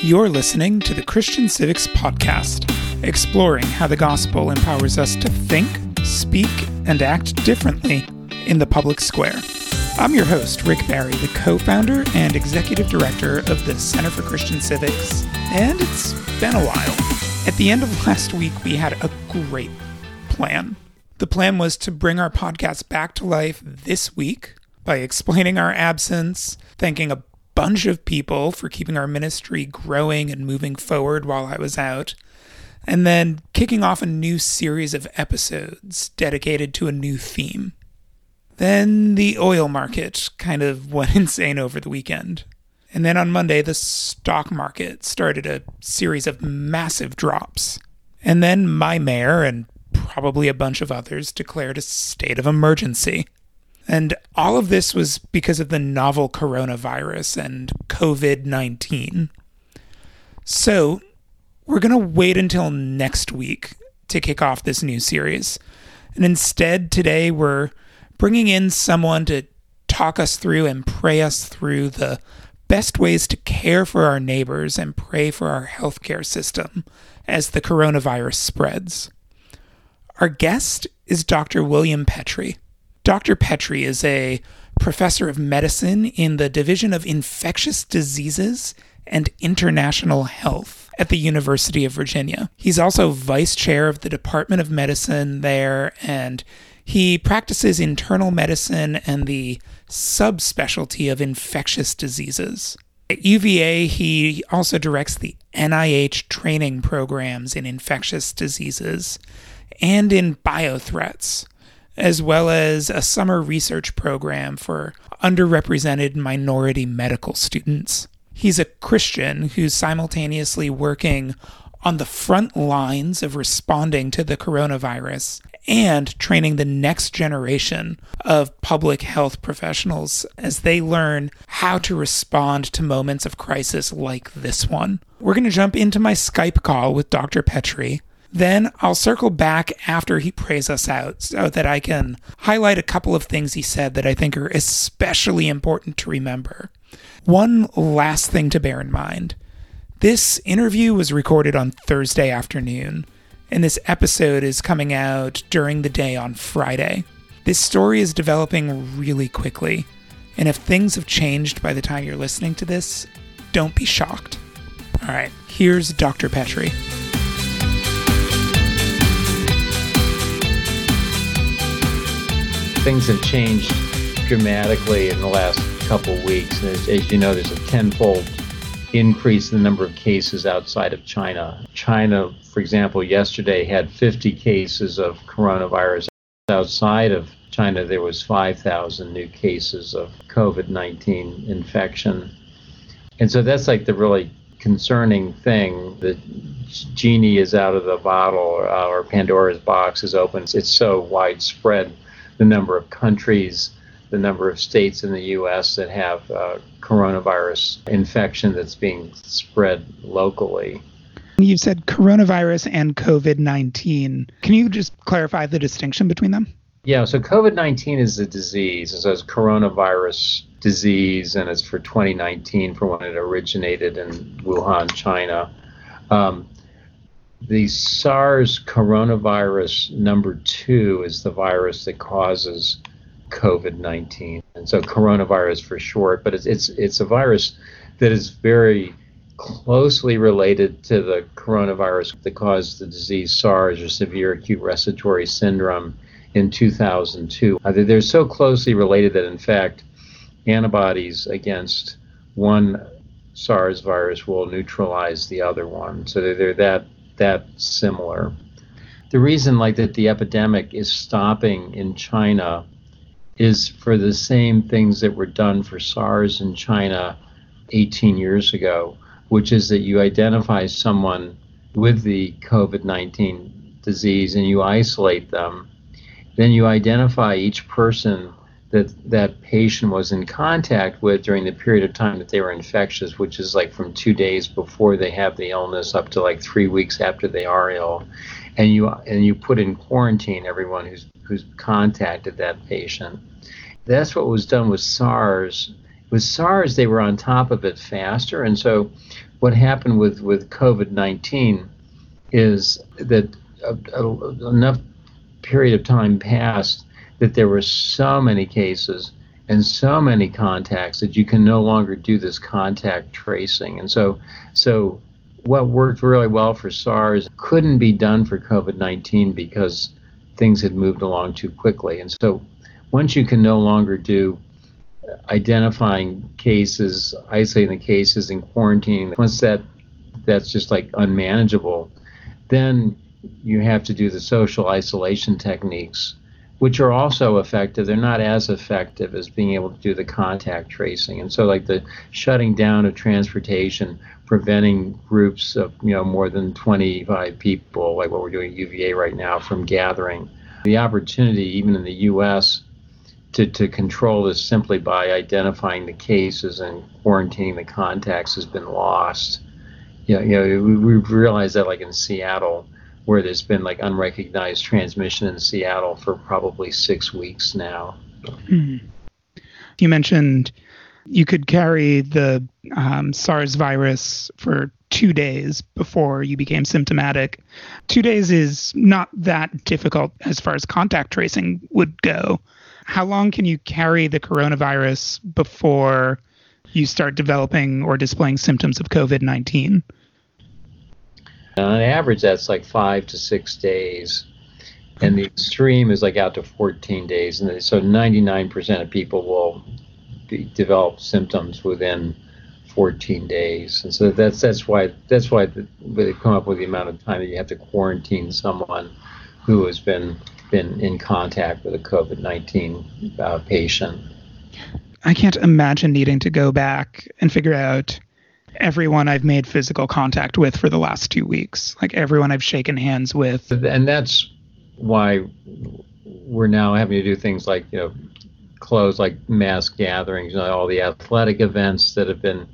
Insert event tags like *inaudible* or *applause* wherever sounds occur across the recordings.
You're listening to the Christian Civics Podcast, exploring how the gospel empowers us to think, speak, and act differently in the public square. I'm your host, Rick Barry, the co founder and executive director of the Center for Christian Civics, and it's been a while. At the end of *laughs* last week, we had a great plan. The plan was to bring our podcast back to life this week by explaining our absence, thanking a bunch of people for keeping our ministry growing and moving forward while I was out, and then kicking off a new series of episodes dedicated to a new theme. Then the oil market kind of *laughs* went insane over the weekend. And then on Monday, the stock market started a series of massive drops. And then my mayor and probably a bunch of others declared a state of emergency. And all of this was because of the novel coronavirus and COVID 19. So, we're going to wait until next week to kick off this new series. And instead, today we're bringing in someone to talk us through and pray us through the best ways to care for our neighbors and pray for our healthcare system as the coronavirus spreads. Our guest is Dr. William Petri. Dr. Petri is a professor of medicine in the Division of Infectious Diseases and International Health at the University of Virginia. He's also vice chair of the Department of Medicine there, and he practices internal medicine and the subspecialty of infectious diseases. At UVA, he also directs the NIH training programs in infectious diseases and in biothreats as well as a summer research program for underrepresented minority medical students. He's a Christian who's simultaneously working on the front lines of responding to the coronavirus and training the next generation of public health professionals as they learn how to respond to moments of crisis like this one. We're going to jump into my Skype call with Dr. Petri then I'll circle back after he prays us out so that I can highlight a couple of things he said that I think are especially important to remember. One last thing to bear in mind this interview was recorded on Thursday afternoon, and this episode is coming out during the day on Friday. This story is developing really quickly, and if things have changed by the time you're listening to this, don't be shocked. All right, here's Dr. Petri. Things have changed dramatically in the last couple weeks. As, as, you know, there's a tenfold increase in the number of cases outside of China. China, for example, yesterday had 50 cases of coronavirus. Outside of China, there was 5,000 new cases of COVID-19 infection. And so that's like the really concerning thing. The genie is out of the bottle, or Pandora's box is open. It's so widespread the number of countries, the number of states in the U.S. that have uh, coronavirus infection that's being spread locally. You said coronavirus and COVID 19. Can you just clarify the distinction between them? Yeah, so COVID 19 is a disease, so it's coronavirus disease, and it's for 2019 for when it originated in Wuhan, China. Um, the SARS coronavirus number two is the virus that causes COVID 19. And so coronavirus for short, but it's, it's, it's a virus that is very closely related to the coronavirus that caused the disease SARS or severe acute respiratory syndrome in 2002. Uh, they're so closely related that, in fact, antibodies against one SARS virus will neutralize the other one. So they're, they're that that similar. The reason like that the epidemic is stopping in China is for the same things that were done for SARS in China 18 years ago, which is that you identify someone with the COVID 19 disease and you isolate them. Then you identify each person that that patient was in contact with during the period of time that they were infectious, which is like from two days before they have the illness up to like three weeks after they are ill, and you and you put in quarantine everyone who's who's contacted that patient. That's what was done with SARS with SARS, they were on top of it faster. And so what happened with, with COVID 19 is that a, a, enough period of time passed that there were so many cases and so many contacts that you can no longer do this contact tracing. And so, so what worked really well for SARS couldn't be done for COVID 19 because things had moved along too quickly. And so, once you can no longer do identifying cases, isolating the cases, and quarantining, once that that's just like unmanageable, then you have to do the social isolation techniques which are also effective. They're not as effective as being able to do the contact tracing. And so, like the shutting down of transportation, preventing groups of you know more than 25 people, like what we're doing at UVA right now, from gathering. The opportunity, even in the U.S., to, to control this simply by identifying the cases and quarantining the contacts has been lost. You know, you know we, we've realized that, like in Seattle where there's been like unrecognized transmission in Seattle for probably six weeks now. Mm-hmm. You mentioned you could carry the um, SARS virus for two days before you became symptomatic. Two days is not that difficult as far as contact tracing would go. How long can you carry the coronavirus before you start developing or displaying symptoms of COVID 19? On average, that's like five to six days. And the extreme is like out to 14 days. And so 99% of people will be, develop symptoms within 14 days. And so that's that's why that's why they come up with the amount of time that you have to quarantine someone who has been been in contact with a COVID-19 uh, patient. I can't imagine needing to go back and figure out everyone I've made physical contact with for the last two weeks, like everyone I've shaken hands with. And that's why we're now having to do things like, you know, close like mass gatherings, you know, all the athletic events that have been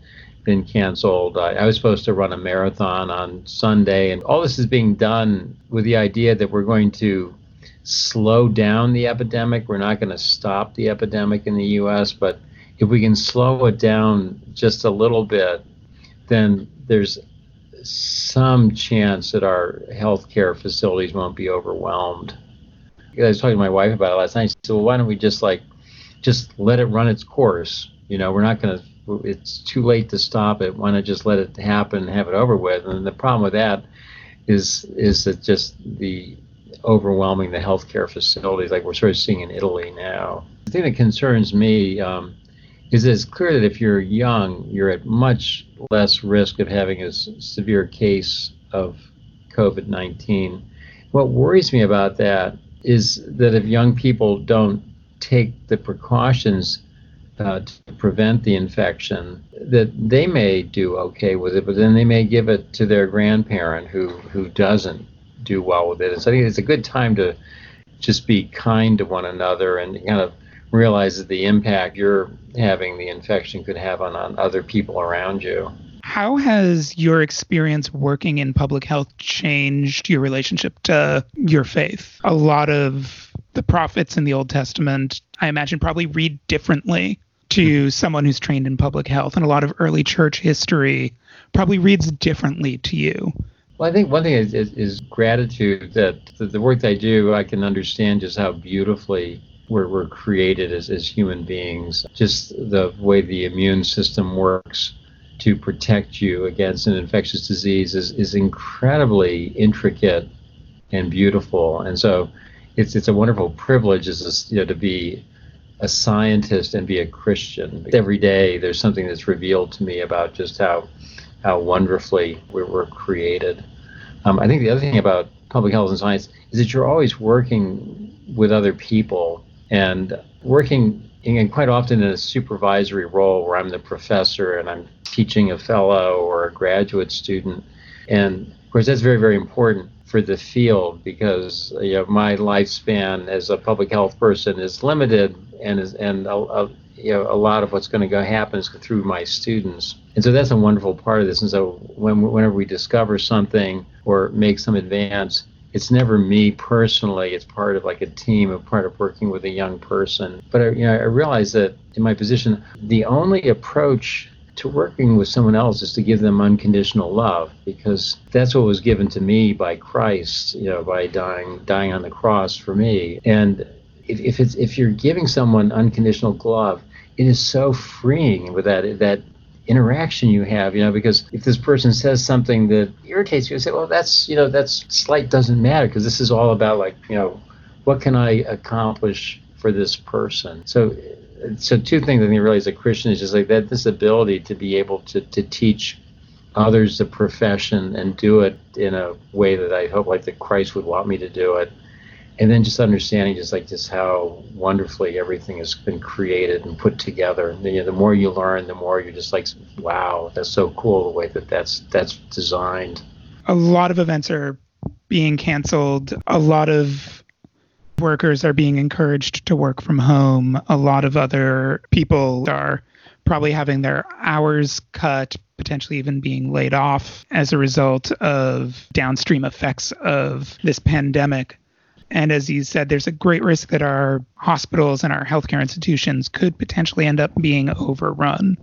been canceled. I, I was supposed to run a marathon on Sunday, and all this is being done with the idea that we're going to slow down the epidemic. We're not going to stop the epidemic in the U.S., but if we can slow it down just a little bit, then there's some chance that our healthcare facilities won't be overwhelmed. I was talking to my wife about it last night. She said, "Well, why don't we just like just let it run its course? You know, we're not going to. It's too late to stop it. Why not just let it happen and have it over with?" And the problem with that is is that just the overwhelming the healthcare facilities, like we're sort of seeing in Italy now. The thing that concerns me um, is it's clear that if you're young, you're at much less risk of having a severe case of COVID 19. What worries me about that is that if young people don't take the precautions uh, to prevent the infection, that they may do okay with it, but then they may give it to their grandparent who, who doesn't do well with it. And so I think it's a good time to just be kind to one another and kind of realizes the impact you're having the infection could have on, on other people around you. How has your experience working in public health changed your relationship to your faith? A lot of the prophets in the Old Testament, I imagine, probably read differently to hmm. someone who's trained in public health, and a lot of early church history probably reads differently to you. Well, I think one thing is, is, is gratitude that the, the work that I do, I can understand just how beautifully we're, we're created as, as human beings. Just the way the immune system works to protect you against an infectious disease is, is incredibly intricate and beautiful. And so it's, it's a wonderful privilege as a, you know, to be a scientist and be a Christian. Every day there's something that's revealed to me about just how, how wonderfully we're, we're created. Um, I think the other thing about public health and science is that you're always working with other people and working in quite often in a supervisory role where I'm the professor and I'm teaching a fellow or a graduate student. And of course, that's very, very important for the field because you know, my lifespan as a public health person is limited and is, and a, a, you know, a lot of what's going to go happen is through my students. And so that's a wonderful part of this. And so when, whenever we discover something or make some advance, it's never me personally. It's part of like a team, a part of working with a young person. But I, you know, I realize that in my position, the only approach to working with someone else is to give them unconditional love because that's what was given to me by Christ, you know, by dying dying on the cross for me. And if, if it's if you're giving someone unconditional love, it is so freeing with that that interaction you have, you know, because if this person says something that irritates you, I say, well, that's, you know, that's slight doesn't matter because this is all about like, you know, what can I accomplish for this person? So, so two things I think really as a Christian is just like that, this ability to be able to, to teach others the profession and do it in a way that I hope like that Christ would want me to do it and then just understanding just like just how wonderfully everything has been created and put together. You know, the more you learn, the more you're just like, wow, that's so cool the way that that's that's designed. A lot of events are being canceled. A lot of workers are being encouraged to work from home. A lot of other people are probably having their hours cut, potentially even being laid off as a result of downstream effects of this pandemic. And as you said, there's a great risk that our hospitals and our healthcare institutions could potentially end up being overrun.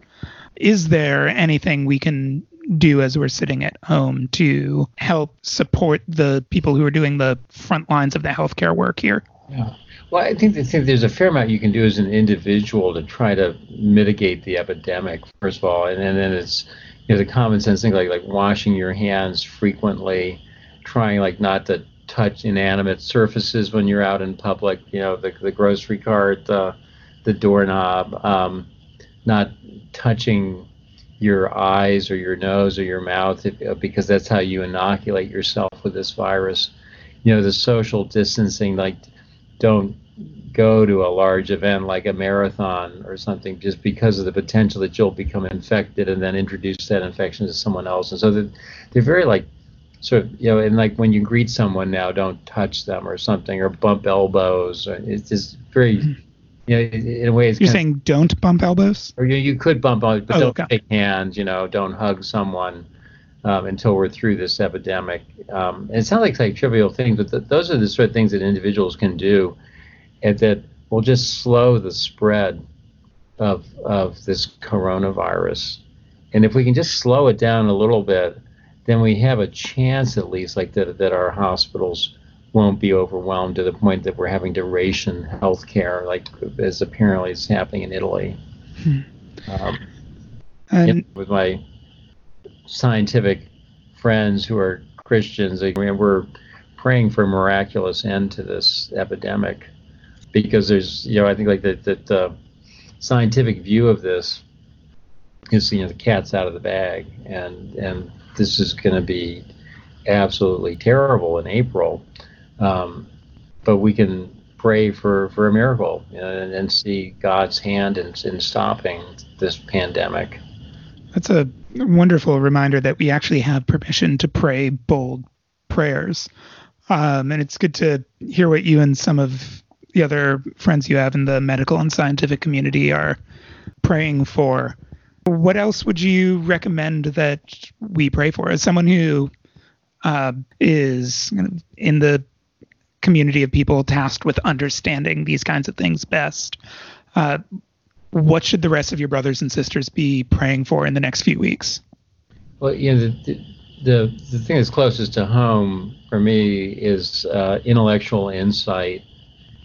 Is there anything we can do as we're sitting at home to help support the people who are doing the front lines of the healthcare work here? Yeah. Well, I think, I think there's a fair amount you can do as an individual to try to mitigate the epidemic, first of all. And, and then it's you know, the common sense thing like, like washing your hands frequently, trying like not to touch inanimate surfaces when you're out in public. You know, the, the grocery cart, the, the doorknob, um, not touching your eyes or your nose or your mouth if, uh, because that's how you inoculate yourself with this virus. You know, the social distancing, like don't go to a large event like a marathon or something just because of the potential that you'll become infected and then introduce that infection to someone else. And so they're, they're very like so you know, and like when you greet someone now, don't touch them or something, or bump elbows. It's just very, mm-hmm. you know, in a way, it's you're saying of, don't bump elbows, or you, you could bump elbows, but oh, don't shake hands. You know, don't hug someone um, until we're through this epidemic. Um, and it sounds like like trivial things, but th- those are the sort of things that individuals can do, and that will just slow the spread of of this coronavirus. And if we can just slow it down a little bit then we have a chance at least like that that our hospitals won't be overwhelmed to the point that we're having to ration health care like as apparently is happening in Italy. Hmm. Um, and with my scientific friends who are Christians, I mean, we're praying for a miraculous end to this epidemic because there's, you know, I think like that the, the scientific view of this is, you know, the cat's out of the bag, and and this is going to be absolutely terrible in April. Um, but we can pray for, for a miracle and, and see God's hand in, in stopping this pandemic. That's a wonderful reminder that we actually have permission to pray bold prayers. Um, and it's good to hear what you and some of the other friends you have in the medical and scientific community are praying for. What else would you recommend that we pray for? As someone who uh, is in the community of people tasked with understanding these kinds of things best, uh, what should the rest of your brothers and sisters be praying for in the next few weeks? Well, you know, the, the, the thing that's closest to home for me is uh, intellectual insight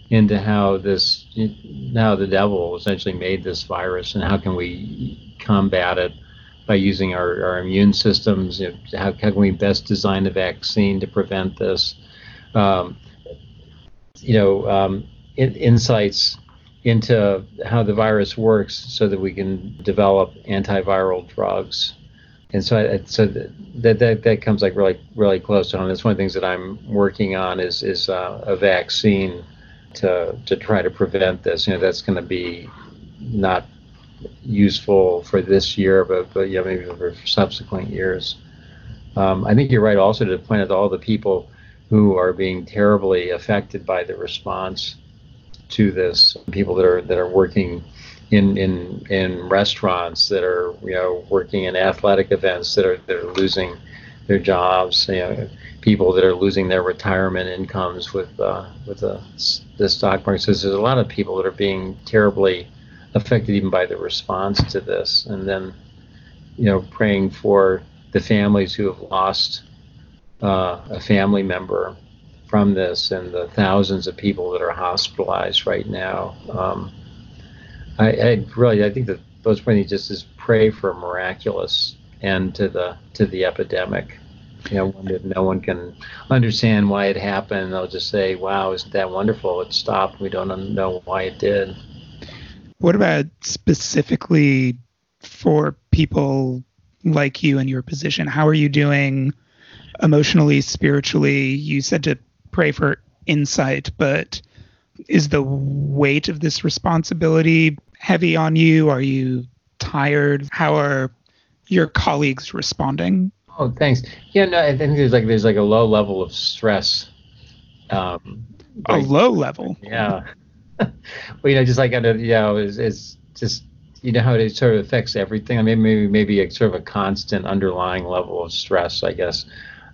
into how this, now the devil essentially made this virus and how can we combat it by using our, our immune systems. You know, how, how, can we best design a vaccine to prevent this? Um, you know, um, in, insights into how the virus works so that we can develop antiviral drugs. And so, I, so that, that that comes like really really close to home. That's one of the things that I'm working on is is uh, a vaccine to to try to prevent this. You know, that's going to be not useful for this year, but, but yeah, maybe for subsequent years. Um, I think you're right also to point out all the people who are being terribly affected by the response to this. People that are that are working in in in restaurants, that are you know working in athletic events, that are that are losing their jobs, you know, people that are losing their retirement incomes with uh, with the, the stock market. So there's a lot of people that are being terribly affected even by the response to this. And then, you know, praying for the families who have lost uh, a family member from this and the thousands of people that are hospitalized right now. Um, I, I, really, I think that those points just is pray for miraculous end to the to the epidemic. You know, no one can understand why it happened, they'll just say, "Wow, isn't that wonderful? It stopped. We don't know why it did." What about specifically for people like you in your position? How are you doing emotionally, spiritually? You said to pray for insight, but is the weight of this responsibility heavy on you? Are you tired? How are your colleagues responding? Oh, thanks. Yeah, no, I think there's like there's like a low level of stress. Um, a low level. Yeah. *laughs* well, you know, just like you know, it's, it's just you know how it sort of affects everything. I mean, maybe maybe a sort of a constant underlying level of stress, I guess.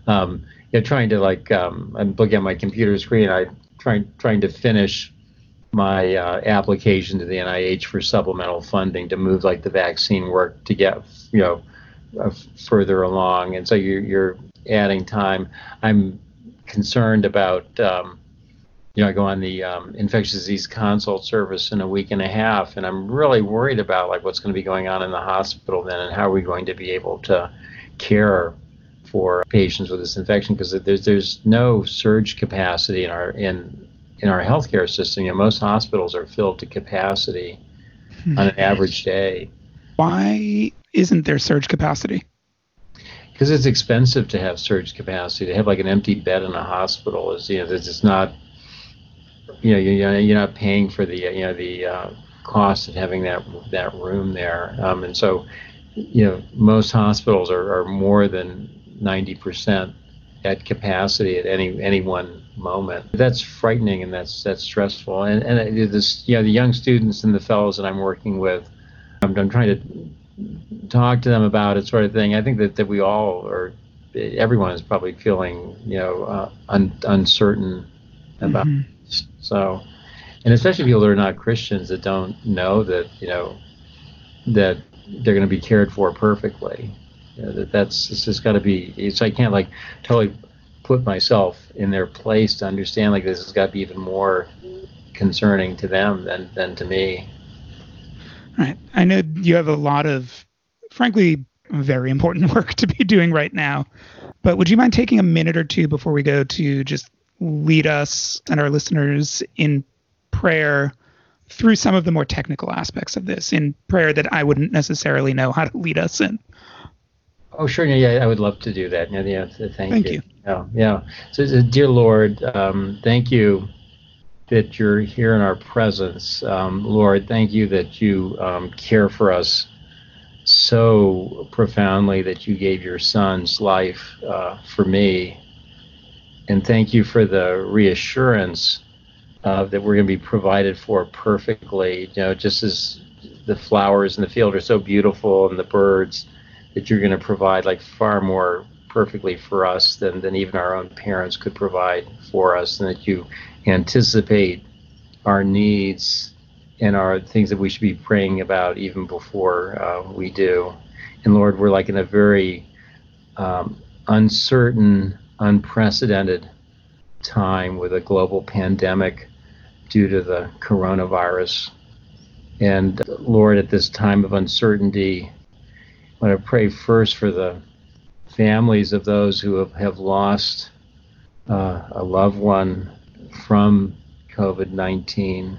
Um, you know, trying to like um, I'm looking at my computer screen. I trying trying to finish my uh, application to the NIH for supplemental funding to move like the vaccine work to get you know uh, further along, and so you're you're adding time. I'm concerned about um, you know, I go on the um, infectious disease consult service in a week and a half, and I'm really worried about like what's going to be going on in the hospital then, and how are we going to be able to care for patients with this infection because there's there's no surge capacity in our in in our healthcare system. You know, most hospitals are filled to capacity hmm. on an average day. Why isn't there surge capacity? Because it's expensive to have surge capacity. To have like an empty bed in a hospital is you know it's just not you know you're, you're not paying for the you know the uh, cost of having that that room there, um, and so you know most hospitals are, are more than 90 percent at capacity at any any one moment. That's frightening and that's that's stressful. And and this you know the young students and the fellows that I'm working with, I'm, I'm trying to talk to them about it, sort of thing. I think that, that we all are, everyone is probably feeling you know uh, un, uncertain about. Mm-hmm. So, and especially people that are not Christians that don't know that you know that they're going to be cared for perfectly. You know, that that's it's just got to be. It's I can't like totally put myself in their place to understand like this has got to be even more concerning to them than than to me. Right. I know you have a lot of, frankly, very important *laughs* work to be doing right now. But would you mind taking a minute or two before we go to just lead us and our listeners in prayer through some of the more technical aspects of this in prayer that I wouldn't necessarily know how to lead us in. Oh, sure. Yeah, I would love to do that. Yeah, yeah thank, thank you. you. Yeah, yeah. So, dear Lord, um, thank you that you're here in our presence. Um, Lord, thank you that you um, care for us so profoundly that you gave your son's life uh, for me and thank you for the reassurance uh, that we're going to be provided for perfectly. You know, just as the flowers in the field are so beautiful and the birds, that you're going to provide like far more perfectly for us than, than even our own parents could provide for us, and that you anticipate our needs and our things that we should be praying about even before uh, we do. And Lord, we're like in a very um, uncertain unprecedented time with a global pandemic due to the coronavirus. And Lord, at this time of uncertainty, I want to pray first for the families of those who have, have lost uh, a loved one from COVID 19.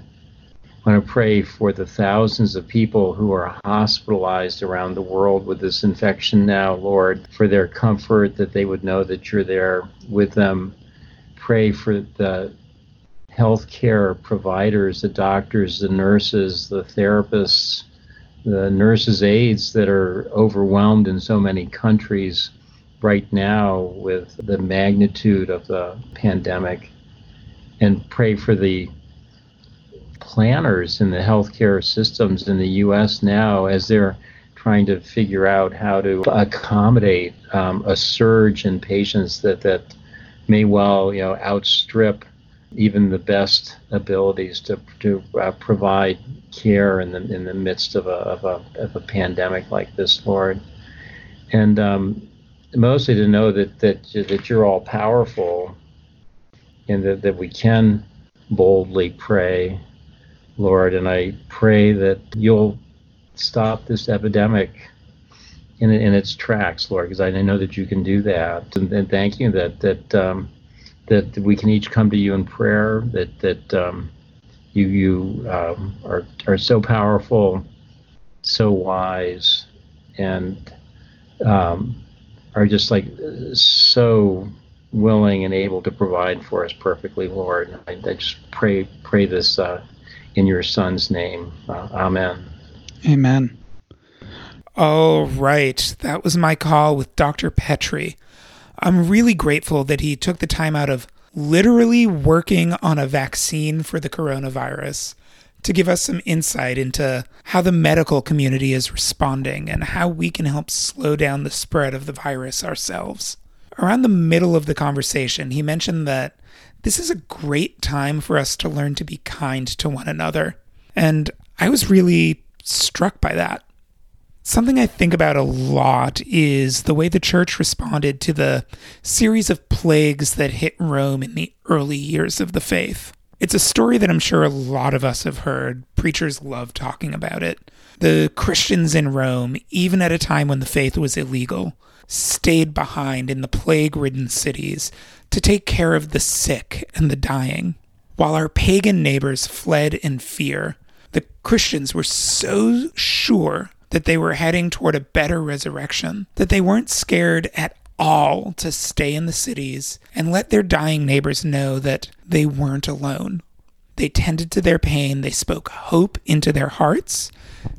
I want to pray for the thousands of people who are hospitalized around the world with this infection now, Lord, for their comfort, that they would know that you're there with them. Pray for the healthcare providers, the doctors, the nurses, the therapists, the nurses' aides that are overwhelmed in so many countries right now with the magnitude of the pandemic. And pray for the planners in the healthcare systems in the U.S. now as they're trying to figure out how to accommodate um, a surge in patients that, that may well you know outstrip even the best abilities to, to uh, provide care in the in the midst of a, of a of a pandemic like this, Lord, and um, mostly to know that that that you're all powerful, and that, that we can boldly pray, Lord, and I pray that you'll stop this epidemic in, in its tracks, Lord, because I know that you can do that. And, and thank you that that um, that we can each come to you in prayer. That that um, you you um, are are so powerful, so wise, and um, are just like so willing and able to provide for us perfectly, Lord. I, I just pray pray this uh, in your Son's name. Uh, amen. Amen. All right. That was my call with Dr. Petri. I'm really grateful that he took the time out of literally working on a vaccine for the coronavirus to give us some insight into how the medical community is responding and how we can help slow down the spread of the virus ourselves. Around the middle of the conversation, he mentioned that this is a great time for us to learn to be kind to one another. And I was really struck by that. Something I think about a lot is the way the church responded to the series of plagues that hit Rome in the early years of the faith. It's a story that I'm sure a lot of us have heard. Preachers love talking about it. The Christians in Rome, even at a time when the faith was illegal, stayed behind in the plague ridden cities to take care of the sick and the dying. While our pagan neighbors fled in fear, the Christians were so sure that they were heading toward a better resurrection that they weren't scared at all to stay in the cities and let their dying neighbors know that they weren't alone. They tended to their pain, they spoke hope into their hearts,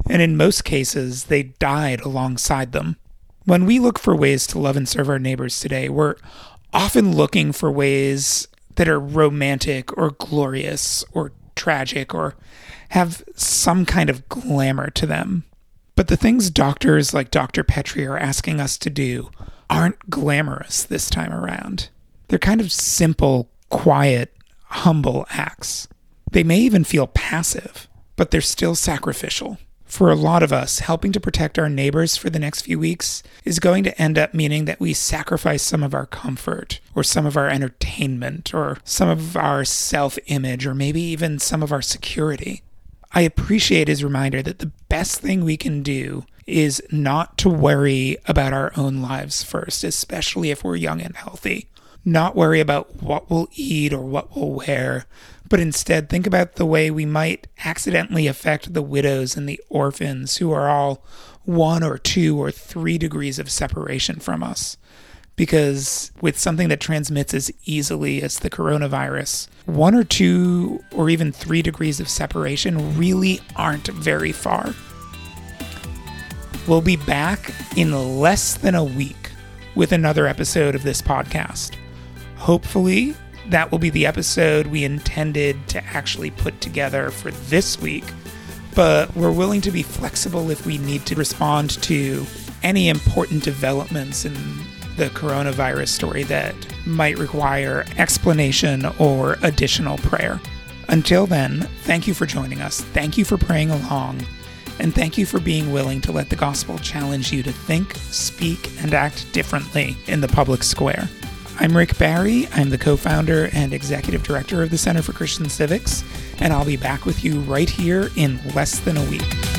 and in most cases, they died alongside them. When we look for ways to love and serve our neighbors today, we're often looking for ways that are romantic or glorious or tragic or have some kind of glamour to them. But the things doctors like Dr. Petri are asking us to do aren't glamorous this time around. They're kind of simple, quiet, humble acts. They may even feel passive, but they're still sacrificial. For a lot of us, helping to protect our neighbors for the next few weeks is going to end up meaning that we sacrifice some of our comfort, or some of our entertainment, or some of our self image, or maybe even some of our security. I appreciate his reminder that the best thing we can do is not to worry about our own lives first, especially if we're young and healthy. Not worry about what we'll eat or what we'll wear, but instead think about the way we might accidentally affect the widows and the orphans who are all one or two or three degrees of separation from us because with something that transmits as easily as the coronavirus, one or two or even three degrees of separation really aren't very far. We'll be back in less than a week with another episode of this podcast. Hopefully, that will be the episode we intended to actually put together for this week, but we're willing to be flexible if we need to respond to any important developments in the coronavirus story that might require explanation or additional prayer. Until then, thank you for joining us. Thank you for praying along. And thank you for being willing to let the gospel challenge you to think, speak, and act differently in the public square. I'm Rick Barry. I'm the co founder and executive director of the Center for Christian Civics, and I'll be back with you right here in less than a week.